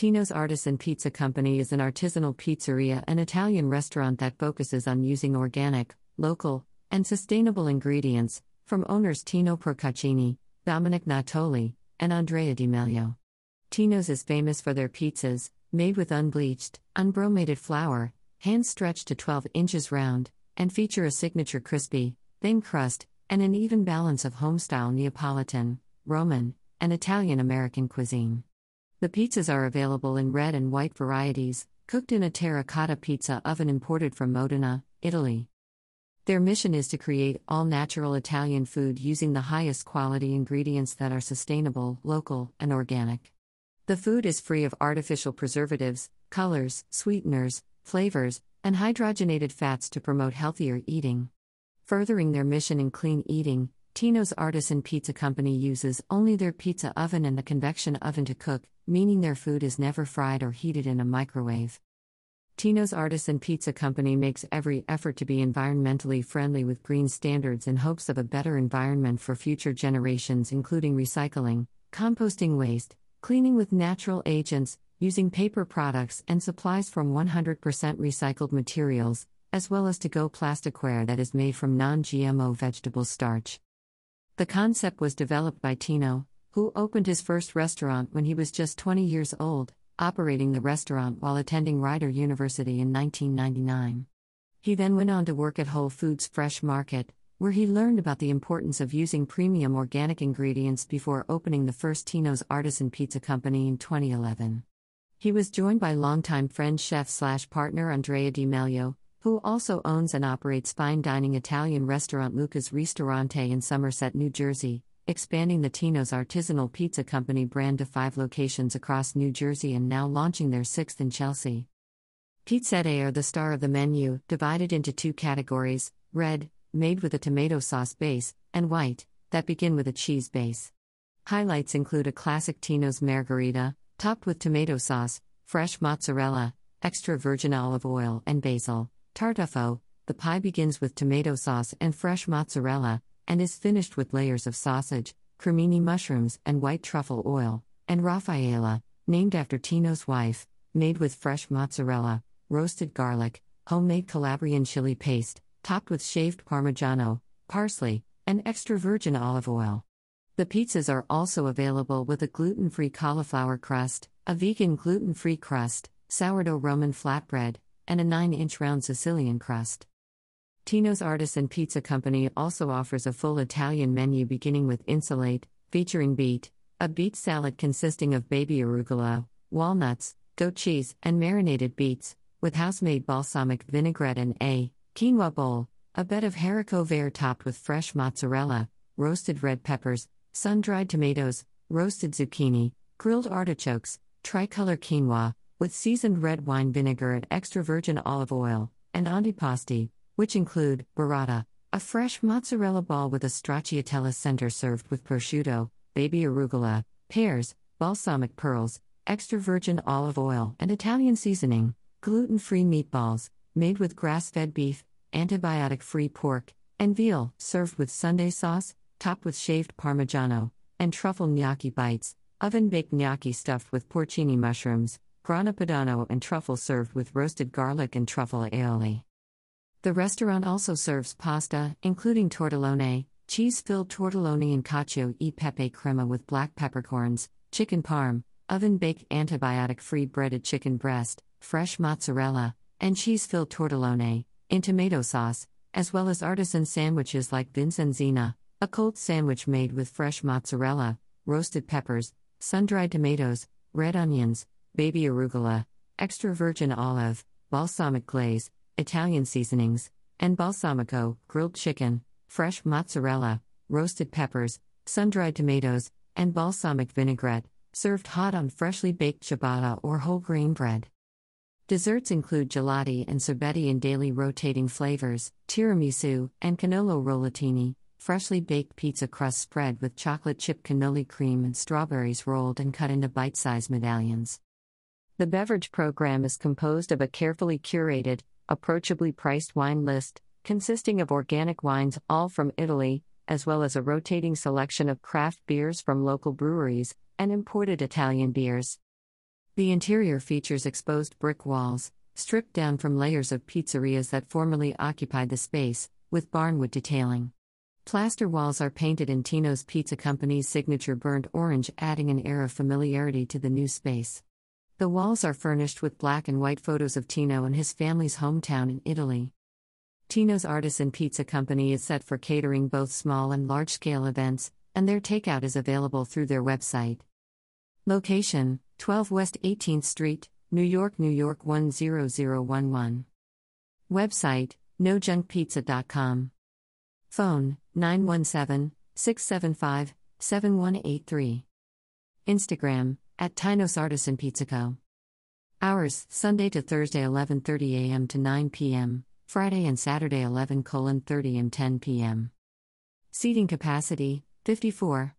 Tino's Artisan Pizza Company is an artisanal pizzeria and Italian restaurant that focuses on using organic, local, and sustainable ingredients, from owners Tino Procaccini, Dominic Natoli, and Andrea Di Meglio. Tino's is famous for their pizzas, made with unbleached, unbromated flour, hand stretched to 12 inches round, and feature a signature crispy, thin crust, and an even balance of homestyle Neapolitan, Roman, and Italian American cuisine. The pizzas are available in red and white varieties, cooked in a terracotta pizza oven imported from Modena, Italy. Their mission is to create all natural Italian food using the highest quality ingredients that are sustainable, local, and organic. The food is free of artificial preservatives, colors, sweeteners, flavors, and hydrogenated fats to promote healthier eating. Furthering their mission in clean eating, Tino's Artisan Pizza Company uses only their pizza oven and the convection oven to cook, meaning their food is never fried or heated in a microwave. Tino's Artisan Pizza Company makes every effort to be environmentally friendly with green standards in hopes of a better environment for future generations, including recycling, composting waste, cleaning with natural agents, using paper products and supplies from 100% recycled materials, as well as to go plasticware that is made from non GMO vegetable starch. The concept was developed by Tino, who opened his first restaurant when he was just 20 years old, operating the restaurant while attending Rider University in 1999. He then went on to work at Whole Foods Fresh Market, where he learned about the importance of using premium organic ingredients before opening the first Tino's Artisan Pizza Company in 2011. He was joined by longtime friend chef slash partner Andrea Di who also owns and operates fine dining Italian restaurant Luca's Ristorante in Somerset, New Jersey, expanding the Tino's Artisanal Pizza Company brand to five locations across New Jersey and now launching their sixth in Chelsea. Pizzette are the star of the menu, divided into two categories red, made with a tomato sauce base, and white, that begin with a cheese base. Highlights include a classic Tino's Margherita, topped with tomato sauce, fresh mozzarella, extra virgin olive oil, and basil Tartufo, the pie begins with tomato sauce and fresh mozzarella, and is finished with layers of sausage, cremini mushrooms, and white truffle oil, and Raffaella, named after Tino's wife, made with fresh mozzarella, roasted garlic, homemade Calabrian chili paste, topped with shaved Parmigiano, parsley, and extra virgin olive oil. The pizzas are also available with a gluten free cauliflower crust, a vegan gluten free crust, sourdough Roman flatbread, and a 9 inch round Sicilian crust. Tino's Artisan Pizza Company also offers a full Italian menu beginning with insalate, featuring beet, a beet salad consisting of baby arugula, walnuts, goat cheese, and marinated beets, with house made balsamic vinaigrette and a quinoa bowl, a bed of haricot vert topped with fresh mozzarella, roasted red peppers, sun dried tomatoes, roasted zucchini, grilled artichokes, tricolor quinoa, with seasoned red wine vinegar and extra virgin olive oil, and antipasti, which include burrata, a fresh mozzarella ball with a stracciatella center served with prosciutto, baby arugula, pears, balsamic pearls, extra virgin olive oil, and Italian seasoning, gluten free meatballs, made with grass fed beef, antibiotic free pork, and veal, served with Sunday sauce, topped with shaved Parmigiano, and truffle gnocchi bites, oven baked gnocchi stuffed with porcini mushrooms, grana padano and truffle served with roasted garlic and truffle aioli. The restaurant also serves pasta, including tortellone, cheese filled tortellone and cacio e pepe crema with black peppercorns, chicken parm, oven baked antibiotic free breaded chicken breast, fresh mozzarella, and cheese filled tortellone, in tomato sauce, as well as artisan sandwiches like vincentina, a cold sandwich made with fresh mozzarella, roasted peppers, sun dried tomatoes, red onions, baby arugula, extra virgin olive, balsamic glaze, Italian seasonings, and balsamico, grilled chicken, fresh mozzarella, roasted peppers, sun dried tomatoes, and balsamic vinaigrette, served hot on freshly baked ciabatta or whole grain bread. Desserts include gelati and sorbetti in daily rotating flavors, tiramisu, and cannolo rollatini, freshly baked pizza crust spread with chocolate chip cannoli cream and strawberries rolled and cut into bite sized medallions. The beverage program is composed of a carefully curated, approachably priced wine list, consisting of organic wines all from Italy, as well as a rotating selection of craft beers from local breweries and imported Italian beers. The interior features exposed brick walls, stripped down from layers of pizzerias that formerly occupied the space, with barnwood detailing. Plaster walls are painted in Tino's Pizza Company's signature burnt orange, adding an air of familiarity to the new space. The walls are furnished with black and white photos of Tino and his family's hometown in Italy. Tino's Artisan Pizza Company is set for catering both small and large scale events, and their takeout is available through their website. Location 12 West 18th Street, New York, New York 10011. Website nojunkpizza.com. Phone 917 675 7183. Instagram at Tino's Artisan Pizza Co. Hours Sunday to Thursday 11:30 a.m. to 9 p.m. Friday and Saturday 11 30 am 10 p.m. Seating capacity 54.